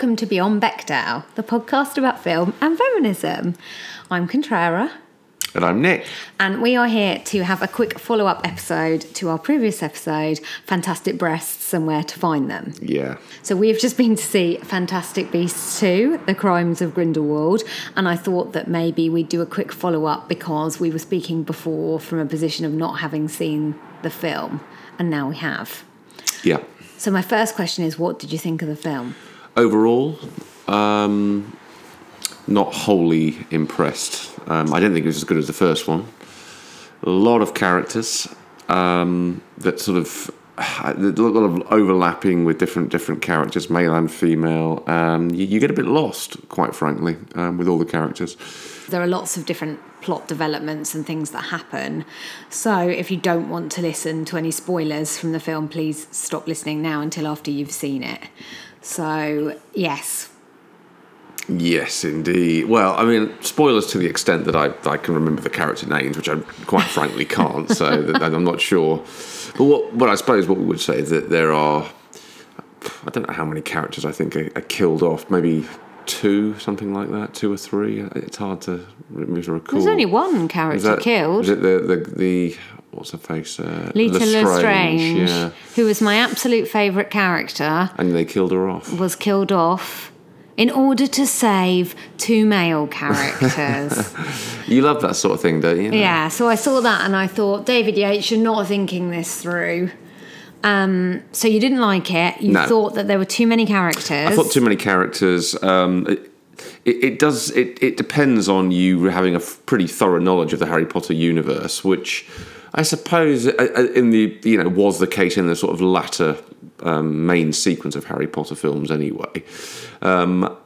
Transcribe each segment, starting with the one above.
welcome to Beyond Bechdel, the podcast about film and feminism. I'm Contrera, And I'm Nick. and we are here to have a quick follow up episode to our previous episode Fantastic Breasts and Where to Find Them. Yeah. So we've just been to see Fantastic Beasts 2, The Crimes of Grindelwald, and I thought that maybe we'd do a quick follow up because we were speaking before from a position of not having seen the film, and now we have. Yeah. So my first question is what did you think of the film? Overall, um, not wholly impressed. Um, I don't think it was as good as the first one. A lot of characters um, that sort of a lot of overlapping with different different characters, male and female. Um, you, you get a bit lost, quite frankly, um, with all the characters. There are lots of different plot developments and things that happen. So if you don't want to listen to any spoilers from the film, please stop listening now until after you've seen it. So, yes. Yes, indeed. Well, I mean, spoilers to the extent that I, I can remember the character names, which I quite frankly can't. So that, I'm not sure. But what, what I suppose what we would say is that there are, I don't know how many characters I think are, are killed off. Maybe two, something like that, two or three. It's hard to to recall. There's only one character that- killed. Is it the the, the what's her face? Uh, Leta Lestrange, Yeah, who was my absolute favourite character, and they killed her off. was killed off in order to save two male characters. You love that sort of thing, don't you? yeah, so I saw that and I thought, David Yates, you're not thinking this through. Um, so you didn't like it. You No. thought that there were too many characters. I thought too many characters. Um, it, it, it does. It, it depends on you having a f- pretty thorough knowledge of the Harry Potter universe, which I suppose uh, uh, in the you know was the case in the sort of latter um, main sequence of Harry Potter films anyway. Um,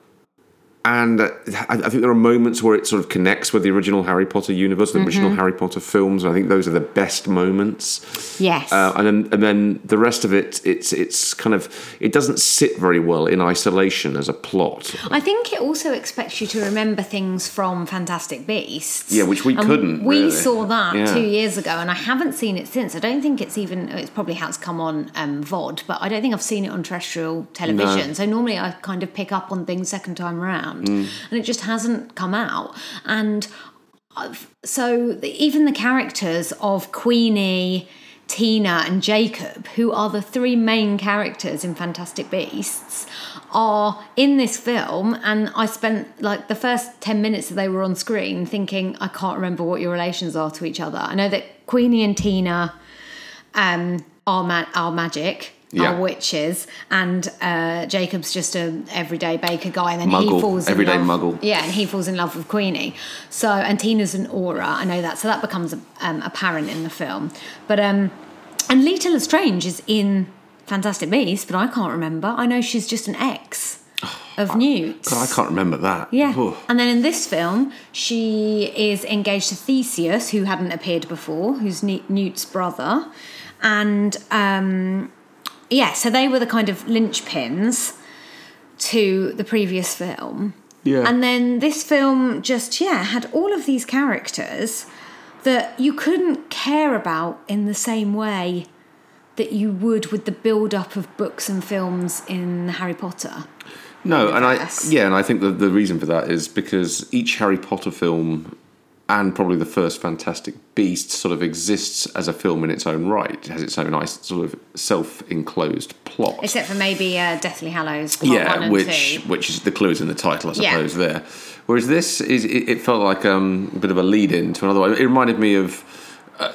and I think there are moments where it sort of connects with the original Harry Potter universe, the original Harry Potter films. And I think those are the best moments. Yes. Uh, and then and then the rest of it, it's it's kind of it doesn't sit very well in isolation as a plot. I think it also expects you to remember things from Fantastic Beasts. Yeah, which we couldn't, We really. saw that Yeah. two years ago, and I haven't seen it since. I don't think it's even. It's probably has come on um, VOD, but I don't think I've seen it on terrestrial television. So normally I kind of pick up on things second time around, Mm. and it just hasn't come out. And so even the characters of Queenie. Tina and Jacob, who are the three main characters in Fantastic Beasts, are in this film. And I spent like the first 10 minutes that they were on screen thinking, I can't remember what your relations are to each other. I know that Queenie and Tina um, are, ma- are magic. Yeah. Are witches, and uh, Jacob's just a everyday baker guy, and then he falls everyday in love. muggle. Yeah, and he falls in love with Queenie. So, and Tina's an Auror. I know that. So that becomes um, apparent in the film. But um, and Leta Lestrange is in Fantastic Beasts, but I can't remember. I know she's just an ex of Newt. God, I can't remember that. Yeah. Ooh. And then in this film, she is engaged to Theseus, who hadn't appeared before, who's Ne- Newt's brother. And um, yeah, so they were the kind of linchpins to the previous film. Yeah. And then this film just, yeah, had all of these characters that you couldn't care about in the same way that you would with the build up of books and films in Harry Potter. No, and I yeah, and I think the the reason for that is because each Harry Potter film and probably the first Fantastic Beast sort of exists as a film in its own right. It has its own nice sort of self-enclosed plot. Except for maybe uh, Deathly Hallows yeah, and which two. which is the clue is in the title, I Yeah. suppose. There, whereas this is it, it felt like um, a bit of a lead-in to another one. It reminded me of. Uh,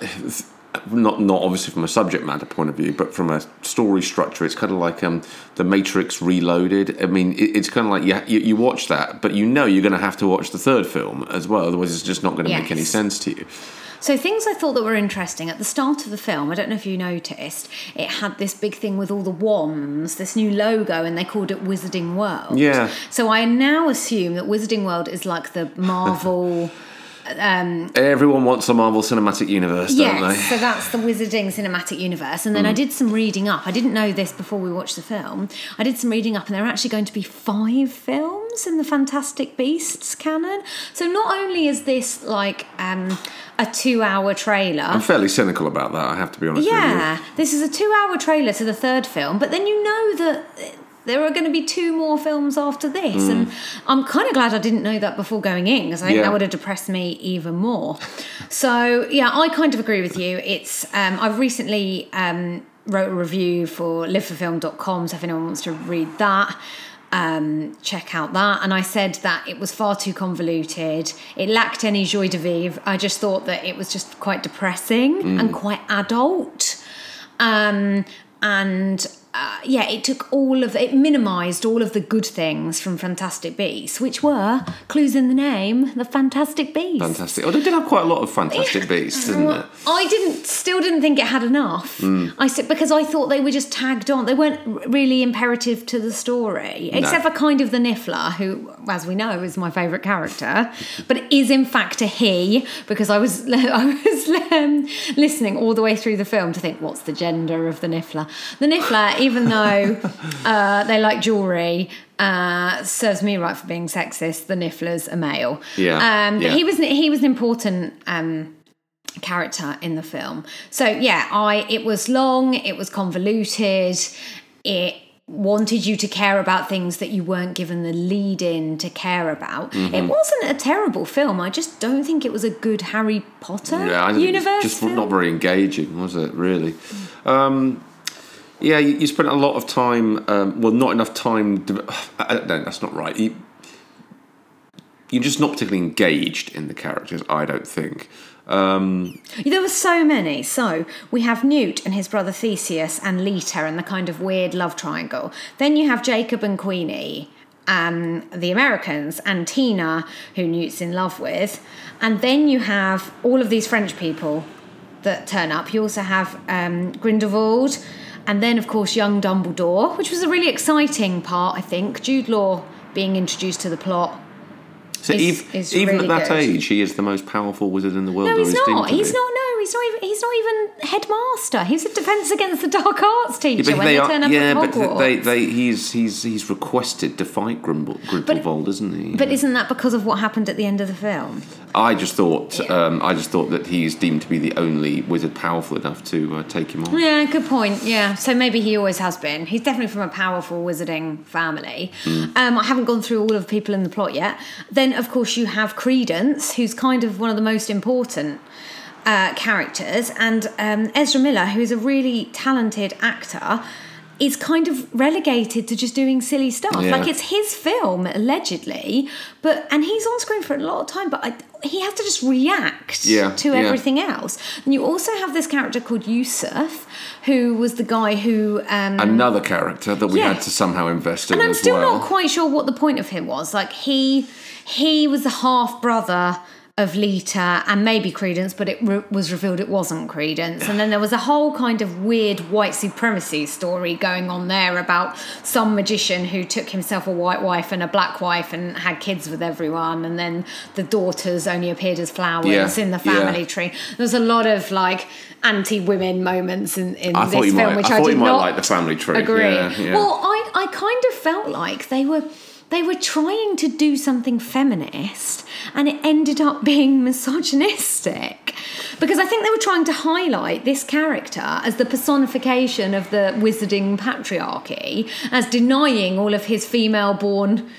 not not obviously from a subject matter point of view, but from a story structure, it's kind of like um, the Matrix Reloaded. I mean, it, it's kind of like you, you you watch that, but you know you're going to have to watch the third film as well, otherwise it's just not going to make any sense to you. So things I thought that were interesting at the start of the film. I don't know if you noticed. It had this big thing with all the wands, this new logo, and they called it Wizarding World. Yeah. So I now assume that Wizarding World is like the Marvel. Everyone wants a Marvel Cinematic Universe, don't Yes, they? so that's the Wizarding Cinematic Universe. And then Mm. I did some reading up. I didn't know this before we watched the film. I did some reading up, and there are actually going to be five films in the Fantastic Beasts canon. So not only is this like um, a two-hour trailer. I'm fairly cynical about that. I have to be honest with you. Yeah, this is a two hour trailer to the third film, but then you know that there are going to be two more films after this, and I'm kind of glad I didn't know that before going in because I think Yeah. that would have depressed me even more. so yeah, I kind of agree with you. It's um, I've recently um, wrote a review for liveforfilm.com, so if anyone wants to read that. Um, check out that. And I said that it was far too convoluted. It lacked any joie de vivre. I just thought that it was just quite depressing and quite adult. Um, and uh, yeah, it took all of it minimized all of the good things from Fantastic Beasts, which were clues in the name, the Fantastic Beasts. Fantastic. Oh, they did have quite a lot of fantastic beasts, didn't it? I didn't, still didn't think it had enough. I said because I thought they were just tagged on. They weren't really imperative to the story, except for kind of the Niffler, who, as we know, is my favourite character, but is in fact a he because I was I was um, listening all the way through the film to think what's the gender of the Niffler. The Niffler, even though uh, they like jewelry. Uh, serves me right for being sexist. The Niffler's a male. Yeah, Um, but yeah. he was he was an important um, character in the film. So yeah, I it was long, it was convoluted, it wanted you to care about things that you weren't given the lead in to care about. Mm-hmm. It wasn't a terrible film. I just don't think it was a good Harry Potter Yeah, I universe. just film. not very engaging, was it? Really. Um, yeah, you, you spent a lot of time. Um, well, not enough time. De- I don't. That's not right. You, you're just not particularly engaged in the characters. I don't think. Um, There were so many. So we have Newt and his brother Theseus and Leta and the kind of weird love triangle. Then you have Jacob and Queenie, um, the Americans, and Tina, who Newt's in love with. And then you have all of these French people that turn up. You also have um, Grindelwald, and then of course young Dumbledore, which was a really exciting part. I think Jude Law being introduced to the plot. so Is- ev- is even really at that good. age, he is the most powerful wizard in the world. No, he's not. He's not. He's not even. He's not even headmaster. He's a defence against the dark arts teacher Yeah, when they, turn up yeah, at but they, they, he's, he's, he's requested to fight Grimble, Grindelwald, isn't he? but isn't that because of what happened at the end of the film? I just thought, um, I just thought that he's deemed to be the only wizard powerful enough to uh, take him on. Yeah, good point. Yeah, so maybe he always has been. He's definitely from a powerful wizarding family. Mm. Um, I haven't gone through all of the people in the plot yet. Then, of course, you have Credence, who's kind of one of the most important uh, characters, and um, Ezra Miller, who's a really talented actor. Is kind of relegated to just doing silly stuff. Yeah. Like it's his film, allegedly, but and he's on screen for a lot of time. But I, he has to just react Yeah, to yeah. everything else. And you also have this character called Yusuf, who was the guy who. Um, Another character that we had to somehow invest in and I'm still well. not quite sure what the point of him was. Like he, he was the half brother of Leta and maybe Credence, but it re- was revealed it wasn't Credence. And then there was a whole kind of weird white supremacy story going on there about some magician who took himself a white wife and a black wife and had kids with everyone. And then the daughters only appeared as flowers Yeah, in the yeah. family tree. There's a lot of like anti-women moments in, in this film, might, which I I, thought did you might not like the family tree. agree. Yeah, yeah. Well, I, I kind of felt like they were they were trying to do something feminist and it ended up being misogynistic because I think they were trying to highlight this character as the personification of the wizarding patriarchy as denying all of his female born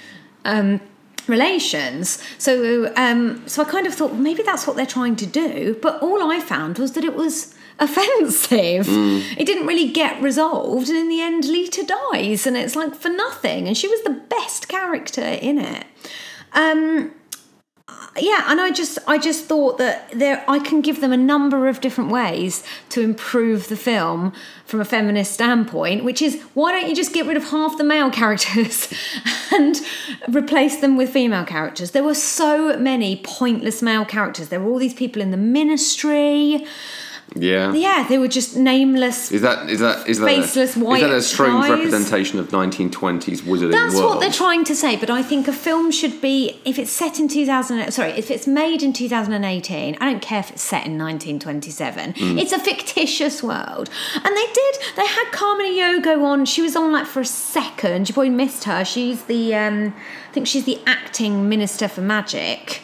um, relations. So, um, so I kind of thought maybe that's what they're trying to do. But all I found was that it was offensive. It didn't really get resolved, and in the end, Leta dies, and it's like for nothing. And she was the best character in it. Um, yeah, and I just I just thought that there I can give them a number of different ways to improve the film from a feminist standpoint, which is why don't you just get rid of half the male characters and replace them with female characters? There were so many pointless male characters. There were all these people in the ministry. Yeah. Yeah, they were just nameless. Is that is that is that Faceless a, white is that a strange representation of 1920s wizarding That's world? what they're trying to say, but I think a film should be if it's set in 2000 sorry, if it's made in 2018, I don't care if it's set in 1927. Mm. It's a fictitious world. And they did they had Carmen Ejogo on. She was on like for a second. You probably missed her. She's the um I think she's the acting minister for magic.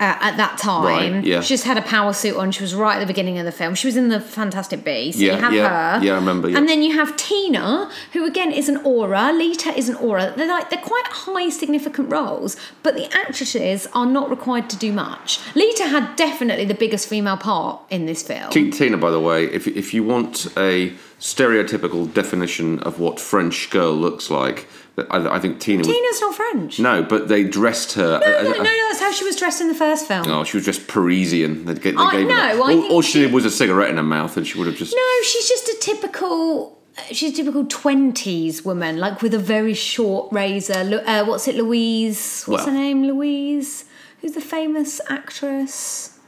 Uh, at that time. Right, yeah. She just had a power suit on. She was right at the beginning of the film. She was in the Fantastic Beasts. So Yeah, you have yeah, her. yeah, I remember, yeah. And then you have Tina, who again is an Auror. Leta is an Auror. They're like they're quite high significant roles, but the actresses are not required to do much. Leta had definitely the biggest female part in this film. T- Tina, by the way, if if you want a stereotypical definition of what French girl looks like, I, I think Tina was Tina's not French. no, but they dressed her. No, no, no, no, that's how she was dressed in the first film. Oh, she was just Parisian. They, they I gave her know, I all, all she she- did was a cigarette in her mouth, and she would have just. No, she's just a typical. She's a typical twenties woman, like with a very short razor. Uh, what's it, Louise? What's Well- her name? Louise. Who's the famous actress?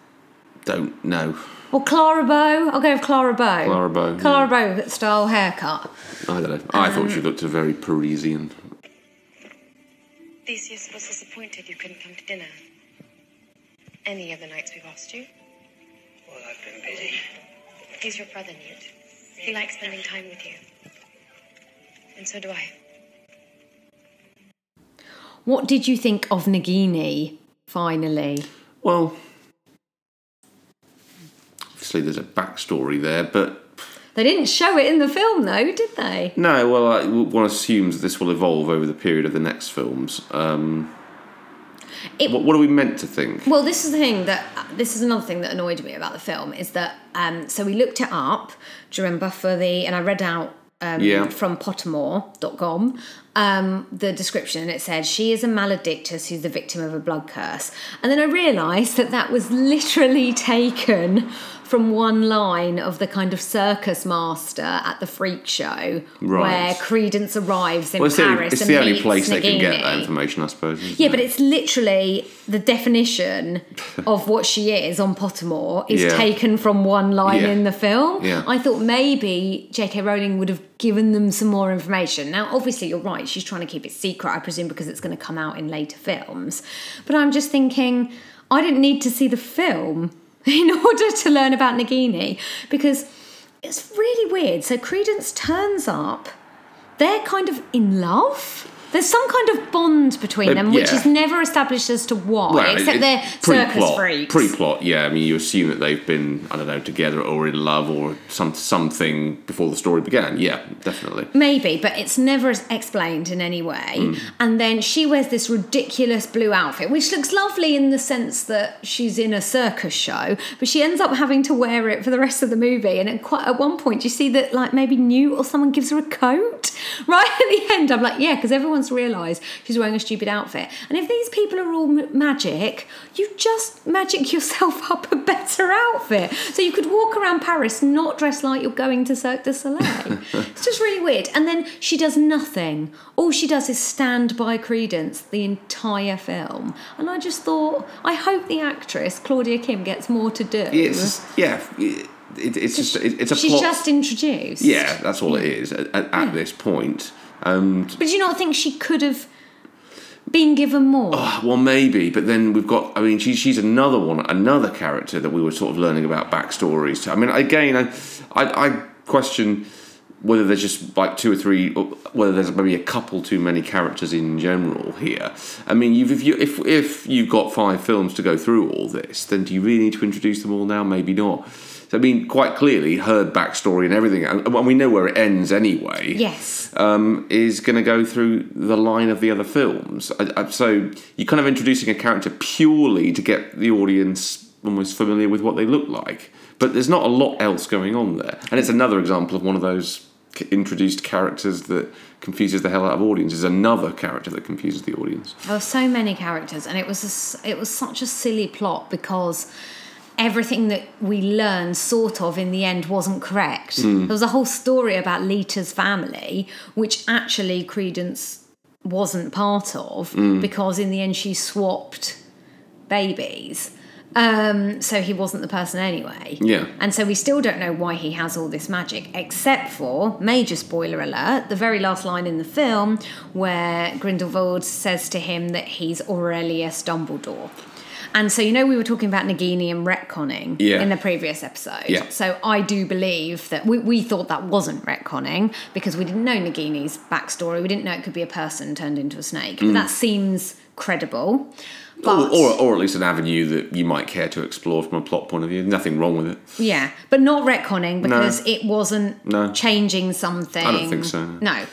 Don't know. Or Clara Bow. I'll go with Clara Bow. Clara Bow, Clara Bow style haircut. I don't know. I Um, thought she looked very Parisian. Theseus was disappointed you couldn't come to dinner. Any of the nights we've asked you. Well, I've been busy. He's your brother, Newt. He likes spending time with you. And so do I. What did you think of Nagini? Finally, Well, obviously there's a backstory there, but they didn't show it in the film, though, did they? no. Well, I, one assumes this will evolve over the period of the next films. Um, It- what, what are we meant to think? Well, this is the thing that this is another thing that annoyed me about the film is that um, so we looked it up. Do you remember for the and I read out um, Yeah. from Pottermore.com um, the description and it said she is a maledictus who's the victim of a blood curse, and then I realised that that was literally taken from one line of the kind of circus master at the freak show Right. where Credence arrives in Well, it's the, Paris it's and the only place they can get that information, I suppose. Yeah, it? but it's literally the definition of what she is on Pottermore is Yeah. taken from one line Yeah. in the film. Yeah. I thought maybe J.K. Rowling would have given them some more information. Now, obviously, you're right. She's trying to keep it secret, I presume, because it's going to come out in later films. But I'm just thinking, I didn't need to see the film in order to learn about Nagini because it's really weird. So Credence turns up. They're kind of in love. There's some kind of bond between Uh, them, which yeah. is never established as to why, Well, except it- they're circus pre-plot, freaks. Pre-plot, yeah. I mean, you assume that they've been, I don't know, together or in love or some something before the story began. Yeah, definitely. Maybe, but it's never explained in any way. Hmm. And then she wears this ridiculous blue outfit, which looks lovely in the sense that she's in a circus show, but she ends up having to wear it for the rest of the movie. And at quite at one point, you see that like maybe Newt or someone gives her a coat right at the end. I'm like, yeah, because everyone's realised she's wearing a stupid outfit. And if these people are all magic, you just magic yourself up a better outfit, so you could walk around Paris not dressed like you're going to Cirque du Soleil. it's just really weird. And then she does nothing. All she does is stand by Credence the entire film. And I just thought, I hope the actress Claudia Kim gets more to do. It's yeah. It, it's just it, it's a She's plot. just introduced. yeah, that's all it is at, at, at this point. And But do you not think she could have been given more? Oh, well, maybe, but then we've got. I mean, she's she's another one, another character that we were sort of learning about backstories. to. I mean, again, I I, I question whether there's just like two or three, or whether there's maybe a couple too many characters in general here. I mean, you've, if you if if you've got five films to go through all this, then do you really need to introduce them all now? Maybe not. So, I mean, quite clearly, her backstory and everything, and we know where it ends anyway yes. um, is going to go through the line of the other films. I, I, so you're kind of introducing a character purely to get the audience almost familiar with what they look like. But there's not a lot else going on there. And it's another example of one of those c- introduced characters that confuses the hell out of audiences. Another character that confuses the audience. There were so many characters, and it was a it was such a silly plot because everything that we learned sort of in the end wasn't correct. There was a whole story about Leta's family, which actually Credence wasn't part of because in the end she swapped babies. Um, so he wasn't the person anyway. Yeah. And so we still don't know why he has all this magic, except for, major spoiler alert, the very last line in the film where Grindelwald says to him that he's Aurelius Dumbledore. And so, you know, we were talking about Nagini and retconning Yeah. in the previous episode. Yeah. So I do believe that we, we thought that wasn't retconning because we didn't know Nagini's backstory. We didn't know it could be a person turned into a snake. Mm. But that seems credible. But or, or, or at least an avenue that you might care to explore from a plot point of view. Nothing wrong with it. yeah, but not retconning because it wasn't No. changing something. I don't think so, no. No,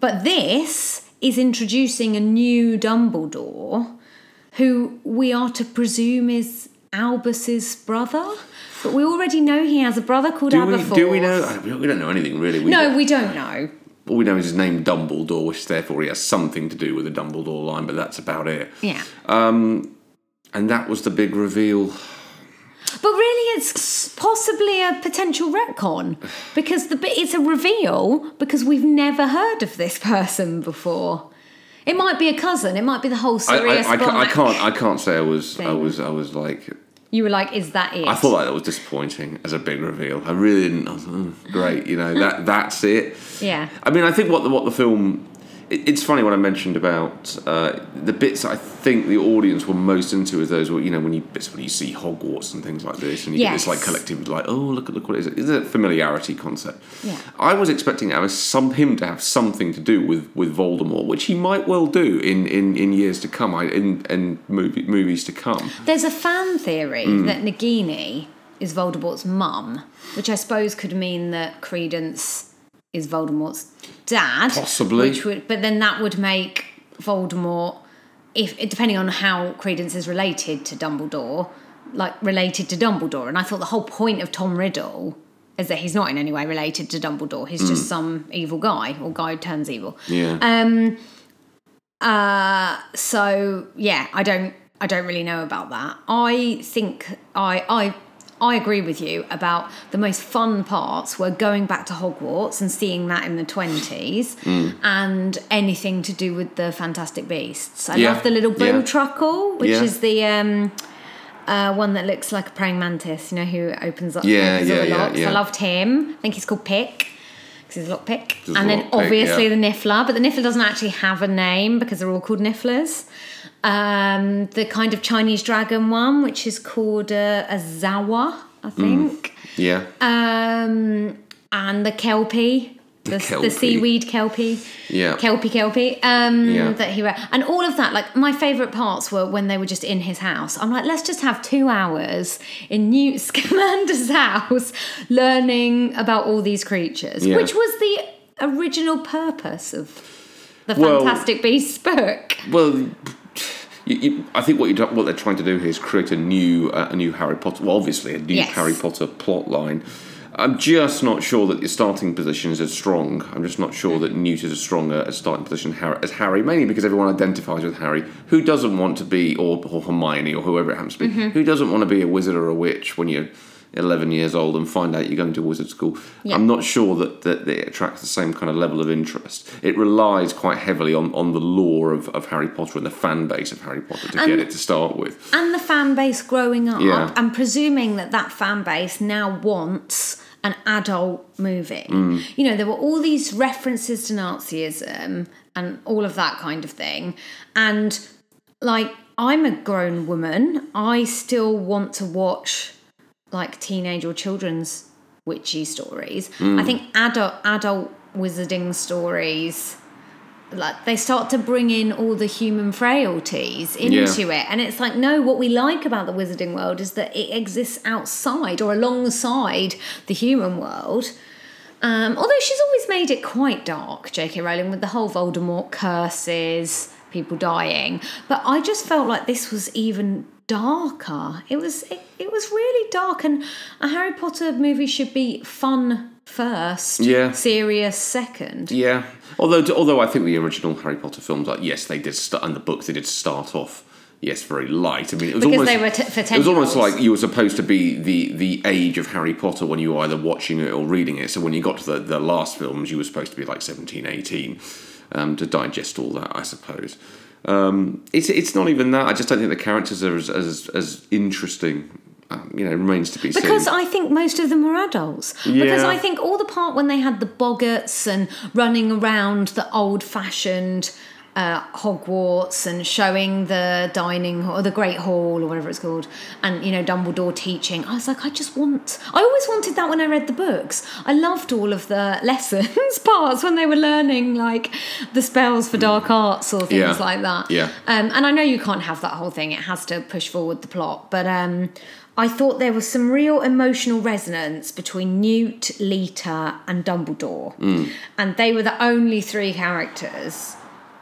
but this is introducing a new Dumbledore, who we are to presume is Albus's brother. But we already know he has a brother called Do we, Aberforth. do we know? We don't know anything really. We No, we don't know. All we know is his name Dumbledore, which therefore he has something to do with the Dumbledore line, but that's about it. Yeah. Um, And that was the big reveal. But really, it's possibly a potential retcon because the it's a reveal because we've never heard of this person before. It might be a cousin. It might be the whole I, I, Sirius I, ca- I can't. I can't say I was. I was. I was like. You were like, "Is that it?" I thought like that was disappointing as a big reveal. I really didn't. I was, "Mm, great, you know that that's it. Yeah. I mean, I think what the what the film. It, it's funny what I mentioned about uh, the bits I think the audience were most into is those where you know when you bits when you see Hogwarts and things like this, and you get this like Yes. collective like oh look at look what it is. It's a familiarity concept. Yeah. I was expecting to some him to have something to do with with Voldemort, which he might well do in in, in years to come. In in movie, movies to come. There's a fan theory Mm. that Nagini is Voldemort's mum, which I suppose could mean that Credence is Voldemort's dad. Possibly. Which would, but then that would make Voldemort, if depending on how Credence is related to Dumbledore, like related to Dumbledore. And I thought the whole point of Tom Riddle is that he's not in any way related to Dumbledore. He's Mm. just some evil guy or guy who turns evil. Yeah. Um. Uh. So yeah, I don't. I don't really know about that. I think I. I. I agree with you about the most fun parts were going back to Hogwarts and seeing that in the 20s Mm. and anything to do with the Fantastic Beasts. I Yeah, love the little yeah. Bowtruckle, which Yeah. is the um, uh, one that looks like a praying mantis, you know, who opens up Yeah, opens yeah, the yeah, locks. I loved him. I think he's called Pick because he's a lockpick. A And then lockpick, obviously the Niffler, but the Niffler doesn't actually have a name because they're all called Nifflers. Um, the kind of Chinese dragon one, which is called uh, a Zouwu, I think. yeah. Um, and the Kelpie. The, the, seaweed kelpie, Yeah. kelpie kelpie, um, Yeah. that he read, and all of that. Like my favourite parts were when they were just in his house. I'm like, let's just have two hours in Newt Scamander's house, learning about all these creatures, Yeah. which was the original purpose of the Well- Fantastic Beasts book. Well, you, you, I think what you what they're trying to do here is create a new uh, a new Harry Potter. Well, obviously a new Yes. Harry Potter plot line. I'm just not sure that your starting position is as strong. I'm just not sure that Newt is as strong a, starting position as Harry, mainly because everyone identifies with Harry. Who doesn't want to be, or, or Hermione, or whoever it happens to be, Mm-hmm. who doesn't want to be a wizard or a witch when you're 11 years old and find out you're going to wizard school? Yeah. I'm not sure that, that it attracts the same kind of level of interest. It relies quite heavily on, on the lore of, of Harry Potter and the fan base of Harry Potter to get it to start with. and the fan base growing up Yeah. and presuming that that fan base now wants an adult movie Mm. you know there were all these references to nazism and all of that kind of thing and like i'm a grown woman i still want to watch like teenage or children's witchy stories. Mm. i think adult adult wizarding stories like they start to bring in all the human frailties into it. And it's like no what we like about the wizarding world is that it exists outside or alongside the human world. Um, although she's always made it quite dark jk rowling with the whole voldemort curses people dying. But i just felt like this was even darker it was it, it was really dark and a harry potter movie should be fun first Yeah. serious second Yeah, although although I think the original Harry Potter films, like yes, they did start, and the books they did start off. Yes, very light. I mean, it was Because almost, they were t- It was almost 10-year-olds. like you were supposed to be the the age of Harry Potter when you were either watching it or reading it. So when you got to the, the last films, you were supposed to be like 17, 18 um, to digest all that, I suppose. Um, it's it's not even that. I just don't think the characters are as as, as interesting. Um, you know, remains to be seen. Because I think most of them were adults. Because I think all the part when they had the boggarts and running around the old fashioned uh, Hogwarts and showing the dining hall, or the Great Hall, or whatever it's called, and you know Dumbledore teaching. I was like, I just want. I always wanted that when I read the books. I loved all of the lessons parts when they were learning like the spells for dark arts or things Yeah. like that. Yeah. Um, and I know you can't have that whole thing; it has to push forward the plot. But um, I thought there was some real emotional resonance between Newt, Leta, and Dumbledore, and they were the only three characters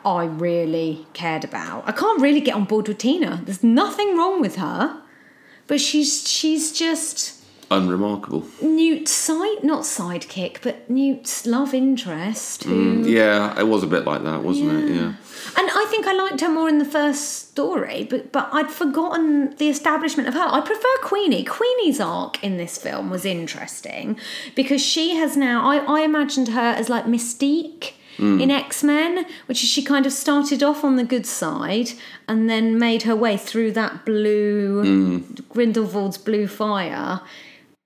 I really cared about. I can't really get on board with Tina. There's nothing wrong with her, but she's she's just Unremarkable. Newt's side, not sidekick, but Newt's love interest. Who Yeah, it was a bit like that, wasn't it? Yeah. And I think I liked her more in the first story, but but I'd forgotten the establishment of her. I prefer Queenie. Queenie's arc in this film was interesting because she has now I, I imagined her as like Mystique in X-Men, which is she kind of started off on the good side and then made her way through that blue Grindelwald's blue fire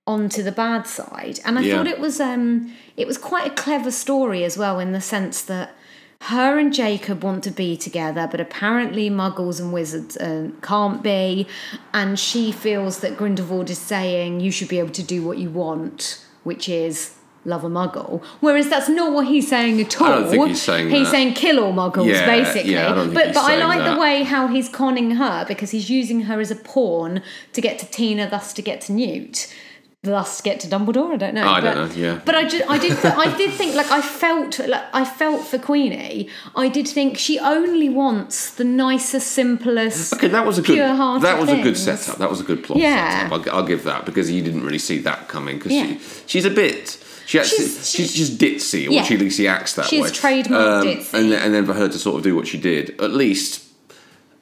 onto the bad side. And I Yeah. thought it was um it was quite a clever story as well in the sense that her and Jacob want to be together, but apparently muggles and wizards uh, can't be. And she feels that Grindelwald is saying you should be able to do what you want, which is love a muggle. Whereas that's not what he's saying at all. I don't think he's saying He's that. saying kill all muggles, Yeah, basically. yeah, I don't think but he's but I saying like that. the way how he's conning her because he's using her as a pawn to get to Tina, thus to get to Newt. Thus to get to Dumbledore. I don't know. I but, don't know, yeah. But I just, I did, I did think like I felt, like I felt for Queenie. I did think she only wants the nicest, simplest. Okay, that was a good. pure-hearted That was a good things. setup. That was a good plot Yeah. setup. I'll, I'll give that because you didn't really see that coming. Because Yeah. she, she's a bit. She actually, She's- she's, just ditzy, or Yeah. she at least she acts that She's way. She's trademark ditzy. And then, and then for her to sort of do what she did, at least,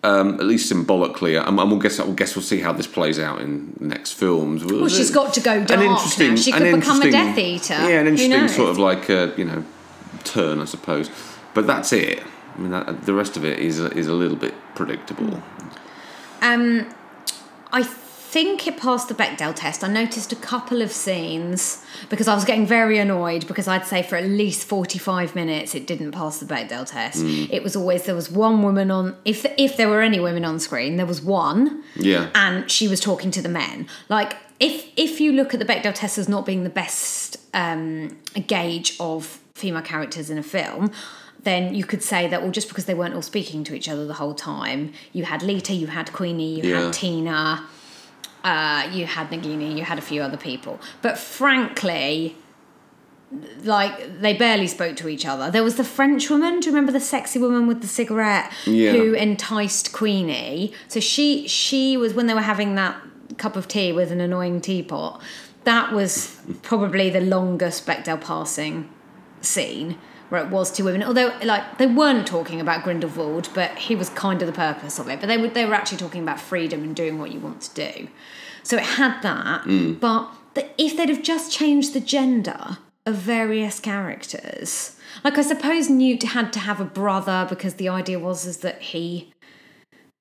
um, at least symbolically, and, we'll guess we'll guess we'll see how this plays out in next films. Well, she's got to go dark now. She could become a Death Eater. Yeah, an interesting sort of like uh, you know turn, I suppose. But that's it. I mean, that, the rest of it is is a little bit predictable. Um, I think it passed the Bechdel test. I noticed a couple of scenes because I was getting very annoyed because I'd say for at least 45 minutes it didn't pass the Bechdel test. It was always there was one woman on if if there were any women on screen, there was one Yeah. and she was talking to the men. Like if if you look at the Bechdel test as not being the best um, gauge of female characters in a film, then you could say that well, just because they weren't all speaking to each other the whole time, you had Lita, you had Queenie, you Yeah. had Tina, uh, you had Nagini, you had a few other people. But frankly, like they barely spoke to each other. There was the French woman. Do you remember the sexy woman with the cigarette Yeah. who enticed Queenie? So she she was when they were having that cup of tea with an annoying teapot. That was probably the longest Bechdel passing scene was two women. Although like they weren't talking about Grindelwald, but he was kind of the purpose of it. But they were they were actually talking about freedom and doing what you want to do. So it had that. Hmm. But the, if they'd have just changed the gender of various characters, like I suppose Newt had to have a brother because the idea was is that he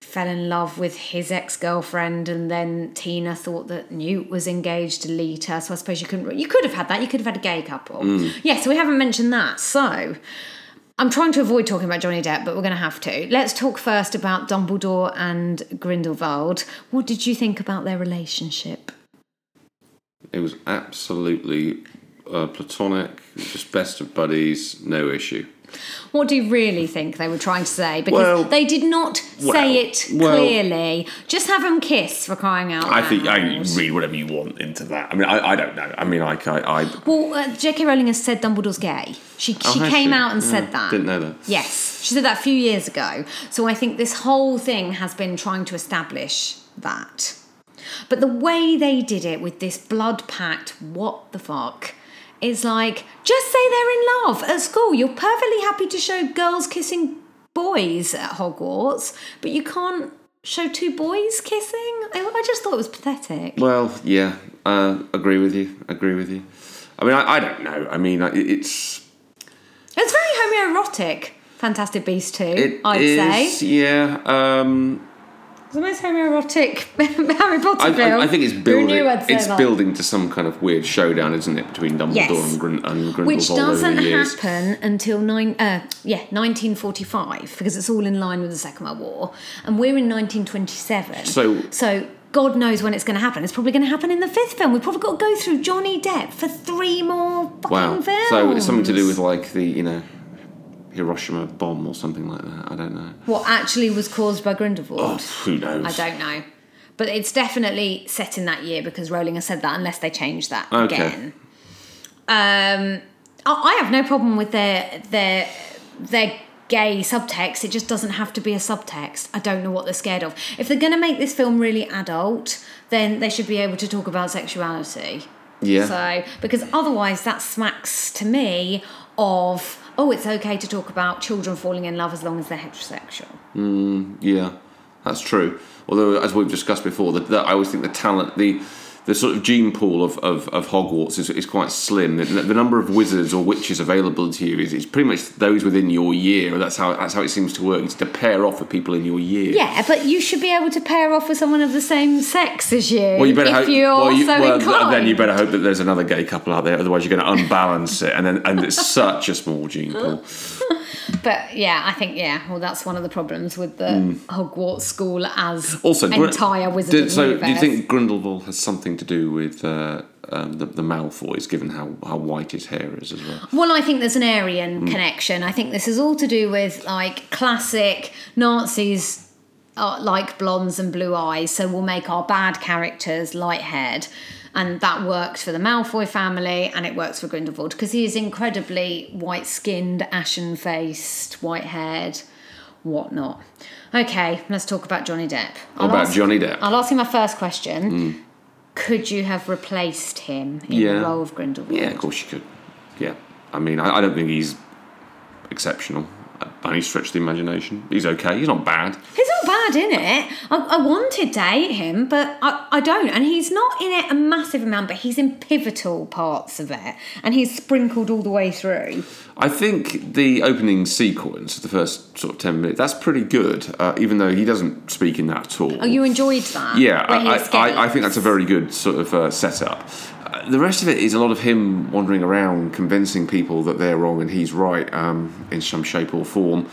fell in love with his ex-girlfriend and then Tina thought that Newt was engaged to Leta. So I suppose you couldn't you could have had that. You could have had a gay couple. Yeah so we haven't mentioned that. So I'm trying to avoid talking about Johnny Depp but we're going to have to. Let's talk first about Dumbledore and Grindelwald. What did you think about their relationship? It was absolutely uh, platonic, just best of buddies, no issue. What do you really think they were trying to say because Well- they did not well, say it well- clearly just have them kiss for crying out loud. I think I read whatever you want into that. I mean, I, I don't know. I mean, like, I, I Well, uh, J.K. Rowling has said Dumbledore's gay. She she Oh, has came she? out and Yeah, said that. didn't know that. Yes, she said that a few years ago. So I think this whole thing has been trying to establish that. But the way they did it with this blood pact, what the fuck, is like just say they're in love at school. You're perfectly happy to show girls kissing boys at Hogwarts, but you can't show two boys kissing. I, I just thought it was pathetic. well, yeah, uh, agree with you. Agree with you. I mean, I, I don't know. I mean, it's It's very homoerotic. Fantastic Beasts too. it I'd is, say. yeah. Um, It's the most homoerotic Harry Potter I, film. I, I think it's building. knew I'd say It's building to some kind of weird showdown, isn't it, between Dumbledore Yes. and, Grin- and Grindelwald Which doesn't happen until nine, uh, yeah, 1945, because it's all in line with the Second World War, and we're in 1927. So- so God knows when it's going to happen. It's probably going to happen in the fifth film. We've probably got to go through Johnny Depp for three more fucking Wow. films. So it's something to do with like the you know Hiroshima bomb or something like that. I don't know. what actually was caused by Grindelwald. Oh, who knows? I don't know. But it's definitely set in that year because Rowling has said that unless they change that Okay. again. Um, I I have no problem with their their their gay subtext. It just doesn't have to be a subtext. I don't know what they're scared of. If they're going to make this film really adult, then they should be able to talk about sexuality. Yeah. So because otherwise that smacks to me of oh it's okay to talk about children falling in love as long as they're heterosexual. Mm, yeah, that's true. Although, as we've discussed before, that I always think the talent, the the sort of gene pool of, of, of Hogwarts is, is quite slim. The, the number of wizards or witches available to you is, is pretty much those within your year. That's how that's how it seems to work. It's to pair off with people in your year. Yeah, but you should be able to pair off with someone of the same sex as you. Well, you better if hope. you're well, you, so well, then you better hope that there's another gay couple out there. Otherwise, you're going to unbalance it, and then and it's such a small gene pool. But yeah, I think yeah. Well, that's one of the problems with the Hogwarts school as. Also, entire wizard did- so universe. do you think Grindelwald has something to do with uh, um, the, the Malfoys, given how, how white his hair is as well? Well, I think there's an Aryan Hmm. connection. I think this is all to do with like classic Nazis uh, like blondes and blue eyes, so we'll make our bad characters light haired. And that worked for the Malfoy family and it works for Grindelwald because he is incredibly white skinned, ashen faced, white haired, whatnot. Okay, let's talk about Johnny Depp. I'll about ask- Johnny Depp? I'll ask you my first question. Hmm. Could you have replaced him in Yeah. the role of Grindelwald? Yeah, of course you could. Yeah, I mean, I, I don't think he's exceptional by any stretch of the imagination. He's okay. He's not bad. He's not bad in it. I, I wanted to hate him, but I, I don't. And he's not in it a massive amount, but he's in pivotal parts of it. And he's sprinkled all the way through. I think the opening sequence, the first sort of ten minutes, that's pretty good. Uh, even though he doesn't speak in that at all. Oh, you enjoyed that? Yeah, I, I. I, I think that's a very good sort of uh, setup. The rest of it is a lot of him wandering around, convincing people that they're wrong and he's right um, in some shape or form.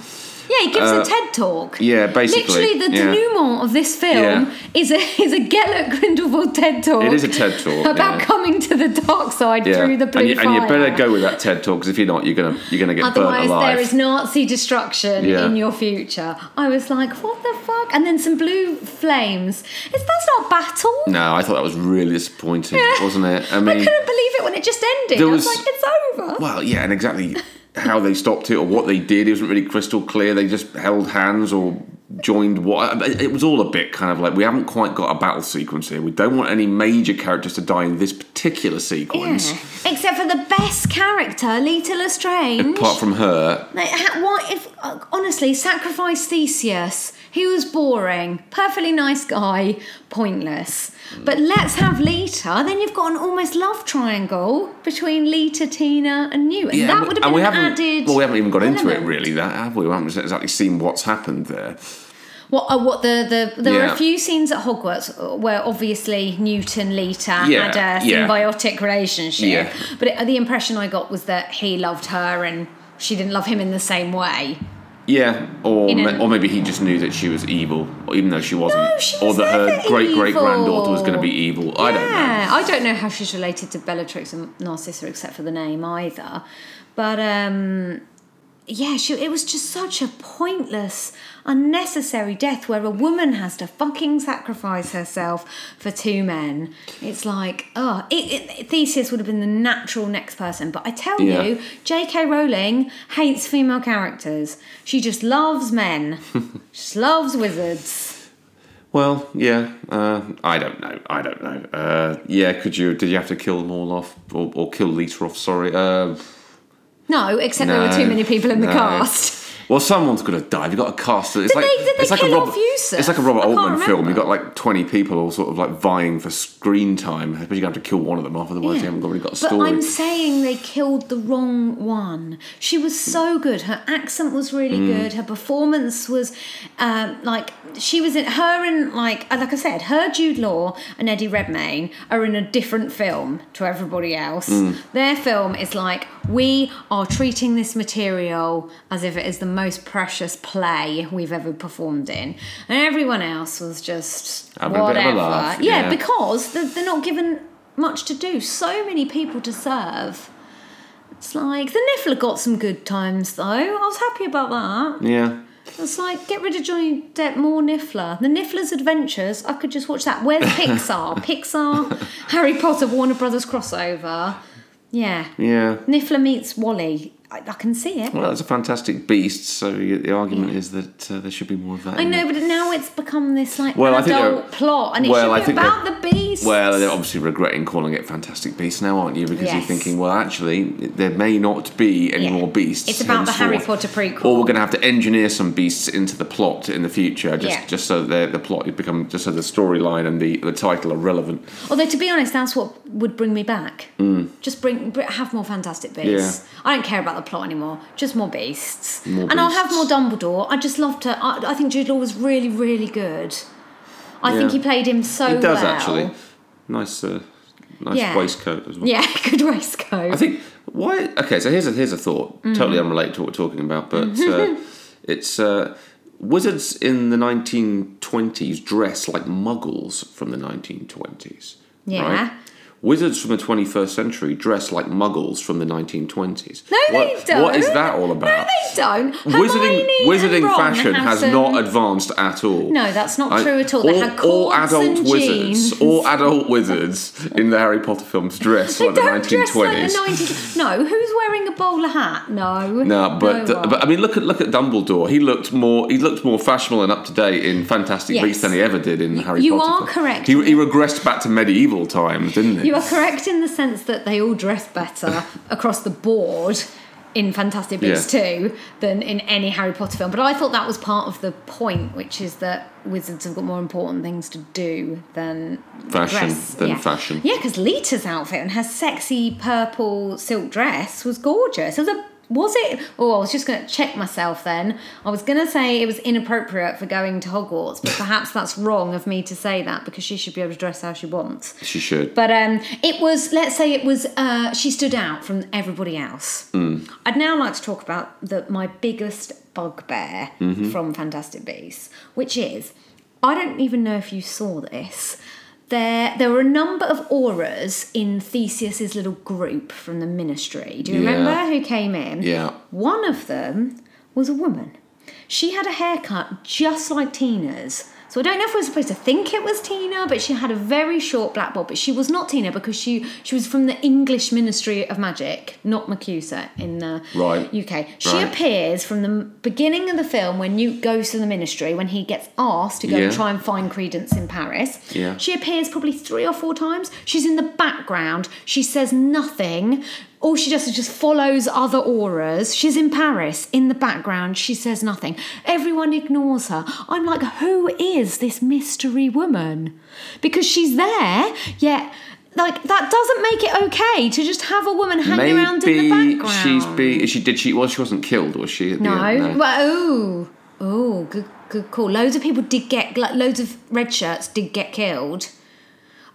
Yeah, he gives Uh, a TED talk. yeah, basically, Literally, the yeah. denouement of this film Yeah. is a is a Gellert Grindelwald TED talk. It is a TED talk, about yeah. coming to the dark side through the blue and, you, and you better go with that TED talk because if you're not, you're gonna you're gonna get Otherwise, burnt alive. there is Nazi destruction in your future. I was like, what the fuck? And then some blue flames. It's that's not battle. No, I thought that was really disappointing, wasn't it? I mean, I couldn't believe it when it just ended. I was, was- like, it's over. well, yeah, and exactly how they stopped it or what they did, it wasn't really crystal clear. They just held hands or joined what. It was all a bit kind of like we haven't quite got a battle sequence here. We don't want any major characters to die in this particular sequence. Yeah. Except for the best character, Leta Lestrange. Apart from her, Like, what if honestly sacrifice Theseus? He was boring, perfectly nice guy, pointless. But let's have Leta. Then you've got an almost love triangle between Leta, Tina, and you, and that would have and been we an added. well, we haven't even got into it really. That have we? We haven't exactly seen what's happened there. What? Uh, what the the there were Yeah. a few scenes at Hogwarts where obviously Newton Leta Yeah, had a yeah. symbiotic relationship, Yeah. but it, the impression I got was that he loved her and she didn't love him in the same way. Yeah, or or maybe he just knew that she was evil, even though she wasn't, No, she or that her great great granddaughter was going to be evil. I don't know. Yeah, I don't know how she's related to Bellatrix and Narcissa except for the name either. But um, yeah, she, it was just such a pointless, unnecessary death where a woman has to fucking sacrifice herself for two men. It's like, oh, it, it, Theseus would have been the natural next person. But I tell Yeah. you, J.K. Rowling hates female characters. She just loves men. just loves wizards. Well, yeah, uh, I don't know. I don't know. Uh, yeah, could you? Did you have to kill them all off, or, or kill Leta off? Sorry. Uh, No, except there were too many people in the no. cast. Well, someone's got to die. You've got a cast it. It's Did like they- it's like a Robert. It's like a Robert Altman film. You've got like twenty people all sort of like vying for screen time. I suppose you have to kill one of them off, otherwise you haven't really got a But story. I'm saying they killed the wrong one. She was so good. Her accent was really Mm. good. Her performance was um, like she was in her and like uh, like I said, her Jude Law and Eddie Redmayne are in a different film to everybody else. Mm. Their film is like we are treating this material as if it is the most precious play we've ever performed in, and everyone else was just Having a bit of a whatever. laugh, yeah, yeah. because they're, they're not given much to do. So many people to serve. It's like the Niffler got some good times though. I was happy about that. yeah. It's like get rid of Johnny Depp, more Niffler. The Niffler's Adventures. I could just watch that. Where's Pixar? Pixar, Harry Potter, Warner Brothers crossover. Yeah, Yeah. Niffler meets WALL-E. I, I can see it. Well, it's a fantastic beast. So the argument is that uh, there should be more of that. I know, it. but now it's become this like Well, adult plot, and it well, I should be think about the beast. Well, they're obviously regretting calling it Fantastic Beasts now, aren't you? Because you're thinking, well, actually, there may not be any Yeah. more beasts. It's about the Harry. Potter prequel. Or we're going to have to engineer some beasts into the plot in the future, just Yeah. just so that the plot become just so the storyline and the, the title are relevant. Although to be honest, that's what would bring me back. Just bring, have more fantastic beasts. Mm. Yeah. I don't care about the plot anymore. Just more beasts. More and I'll have more. Dumbledore. I just loved her. I, I think Jude Law was really, really good. I think he played him so It does well. actually. Nice, uh, nice Yeah. waistcoat as well. Yeah, good waistcoat. I think why. Okay, so here's a here's a thought, Mm-hmm. totally unrelated to what we're talking about, but uh, it's uh, wizards in the 1920s dress like Muggles from the 1920s. Yeah. Right? Wizards from the 21st century dress like Muggles from the 1920s. no, what, they don't. What is that all about? No, they don't. Wizarding, Hermione wizarding Ron fashion has some- not advanced at all. No, that's not I- true at all. They had all adult and wizards, jeans. all adult wizards in the Harry Potter films dress like the don't 1920s. dress like the 90s. No, who's wearing a bowler hat? No. No, but No but I mean, look at look at Dumbledore. He looked more he looked more fashionable and up to date in Fantastic Yes. Beasts than he ever did in Harry you Potter. You are films. correct. He, he regressed back to medieval times, didn't he? You are correct in the sense that they all dress better across the board in Fantastic Beasts Yeah. 2 than in any Harry Potter film. But I thought that was part of the point, which is that wizards have got more important things to do than Fashion, dress. than yeah. fashion. Yeah, because Leta's outfit and her sexy purple silk dress was gorgeous. It was a was it? Oh, I was just going to check myself then. I was going to say it was inappropriate for going to Hogwarts, but perhaps that's wrong of me to say that because she should be able to dress how she wants. She should. But um, it was, let's say it was, uh, she stood out from everybody else. I'd now like to talk about the, my biggest bugbear from Fantastic Beasts, which is, I don't even know if you saw this. There, there were a number of Aurors in Theseus's little group from the ministry. Do you Yeah. remember who came in? Yeah. One of them was a woman. She had a haircut just like Tina's. So I don't know if we're supposed to think it was Tina, but she had a very short black bob. But she was not Tina because she she was from the English Ministry of Magic, not MACUSA in the Right. UK. She Right. appears from the beginning of the film when Newt goes to the ministry when he gets asked to go and try and find Credence in Paris. Yeah. She appears probably three or four times. She's in the background. She says nothing. All she does is just follows other Aurors. She's in Paris in the background. She says nothing. Everyone ignores her. I'm like, who is this mystery woman? Because she's there, yet. Like that doesn't make it okay to just have a woman hanging around in the Maybe background. she's be. She did she? Well, she wasn't killed, was she? At the No. end? Well, ooh, ooh, good, good call. Loads of people did get, like, loads of red shirts did get killed.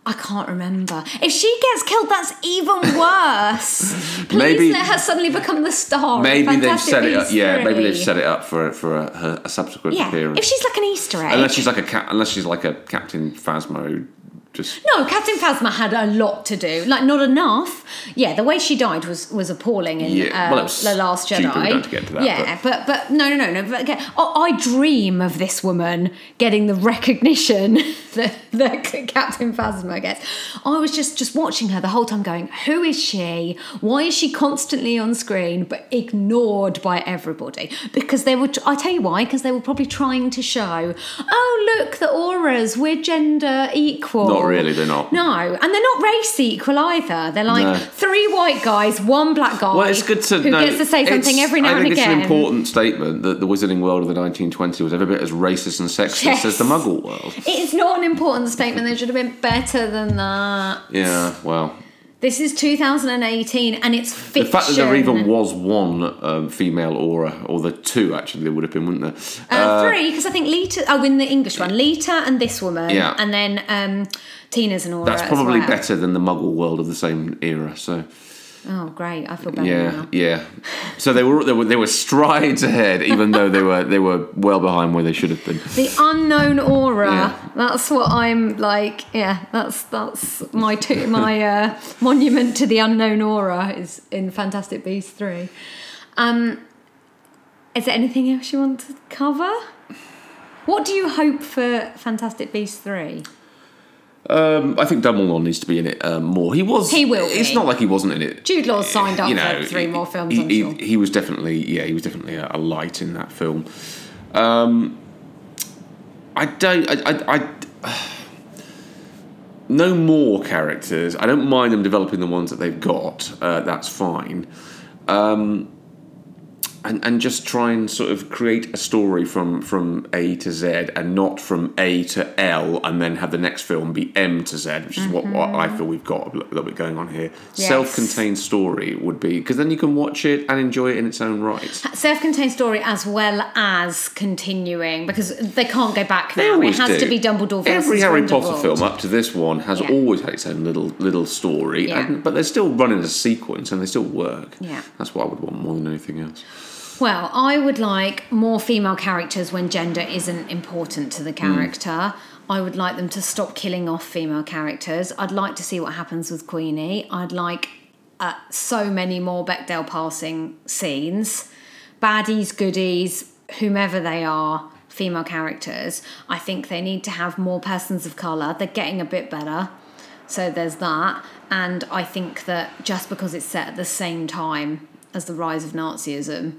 I can't remember. If she gets killed, that's even worse. Please Maybe- let her suddenly become the star. Maybe they've set it up. Yeah, maybe they've set it up for for a, her, a subsequent Yeah, appearance. if she's like an Easter egg. unless she's like a cat, unless she's like a Captain Phasma who just No, Captain Phasma had a lot to do. Like, not enough. Yeah, the way she died was was appalling in Yeah, uh, well, was The Last Jedi. we don't to get into that, Yeah, but but, no, no, no, no. But, again, I, I dream of this woman getting the recognition that, that Captain Phasma gets. I was just just watching her the whole time, going, "Who is she? Why is she constantly on screen but ignored by everybody?" Because they were. I tell you why. Because they were probably trying to show, "Oh, look, the Aurors. We're gender equal." Not really. They're not. No, and they're not race equal either. They're like No. three white guys, one black guy. Well, it's good to who know. gets to say something every now and again. I think and it's again. an important statement that the Wizarding world of the 1920s was every bit as racist and sexist Yes. as the Muggle world. It's not an important statement. They should have been better than that. Yeah, well, This is 2018, and it's fiction. the fact that there even was one um, female Auror, or the two actually, there would have been, wouldn't there? Uh, three, because I think Leta. Oh, in the English one, Leta and this woman. Yeah. And then um, Tina's an Auror. That's probably well. better than the Muggle world of the same era. So Oh, great! I feel better yeah, now. yeah. Yeah. So they were they were they were strides ahead, even though they were they were well behind where they should have been. The unknown Auror. Yeah. That's what I'm like. Yeah, that's that's my my uh, monument to the unknown Auror is in Fantastic Beasts three. Um, is there anything else you want to cover? What do you hope for Fantastic Beasts three? Um, I think Dumbledore needs to be in it um, more. He was. He will It's be. not like he wasn't in it. Jude Law signed up you know, for three more films. He, he, he was definitely, yeah, he was definitely a, a light in that film. Um, I don't, I, I, I, no more characters. I don't mind them developing the ones that they've got. Uh, that's fine. Um, and, and just try and sort of create a story from from A to Z and not from A to L and then have the next film be M to Z, which is what, what I feel we've got a little bit going on here. Mm-hmm. Yes. Self-contained story would be because then you can watch it and enjoy it in its own right. Self-contained story as well as continuing because they can't go back now. It has do. to be Dumbledore versus Every Harry Potter film up to this one has Yeah. always had its own little little story, Yeah. and, but they're still running as a sequence and they still work. Yeah. that's what I would want more than anything else. Well, I would like more female characters when gender isn't important to the character. I would like them to stop killing off female characters. I'd like to see what happens with Queenie. I'd like uh, so many more Bechdel passing scenes. Baddies, goodies, whomever they are, female characters. I think they need to have more persons of colour. They're getting a bit better. So there's that. And I think that just because it's set at the same time as the rise of Nazism,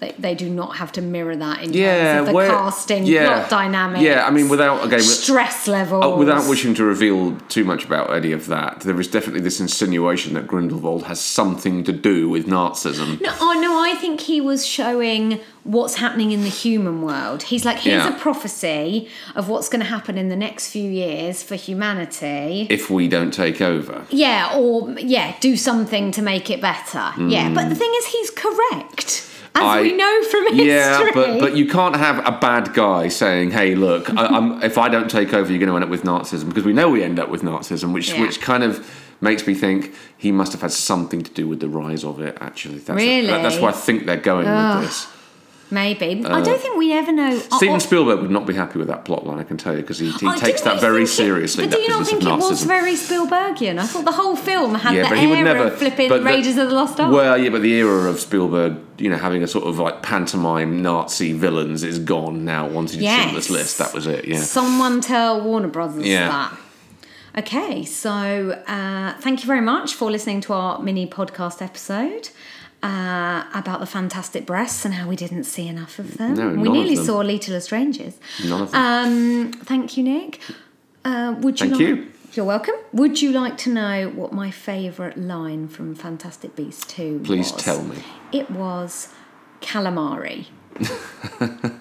they, they do not have to mirror that in Yeah, terms of the where- casting, yeah, plot dynamics. yeah, I mean, without- again, stress levels. Uh, without wishing to reveal too much about any of that, there is definitely this insinuation that Grindelwald has something to do with Nazism. No, oh no, I think he was showing what's happening in the human world. He's like, here's Yeah. a prophecy of what's going to happen in the next few years for humanity. If we don't take over, yeah, or yeah, do something to make it better. Yeah, but the thing is, he's correct, as. I- we know from history. yeah, but but you can't have a bad guy saying, "Hey, look, I, I'm, if I don't take over, you're going to end up with Nazism," because we know we end up with Nazism, which Yeah. which kind of makes me think he must have had something to do with the rise of it. Actually, that's Really? that- that's where I think they're going with this. Maybe. I don't think we ever know. Uh, Steven Oh, Spielberg would not be happy with that plot line, I can tell you, because he, he takes that very it- seriously. But do you not think it was very Spielbergian? I thought the whole film had Yeah, the would never of flipping the- Raiders of the Lost Ark. Well, yeah, but the era of Spielberg, you know, having a sort of like pantomime Nazi villains is gone now. Once did Yes. Schindler's List, that was it. Yeah. Someone tell Warner Brothers Yeah. that. Okay, so uh, thank you very much for listening to our mini podcast episode uh, about the fantastic breasts and how we didn't see enough of them. No, we nearly them. saw Little Strangers. None of them. Um, thank you, Nick. Uh, would you Thank like- you. You're welcome. Would you like to know what my favourite line from Fantastic Beasts 2 Please was? tell me. It was calamari.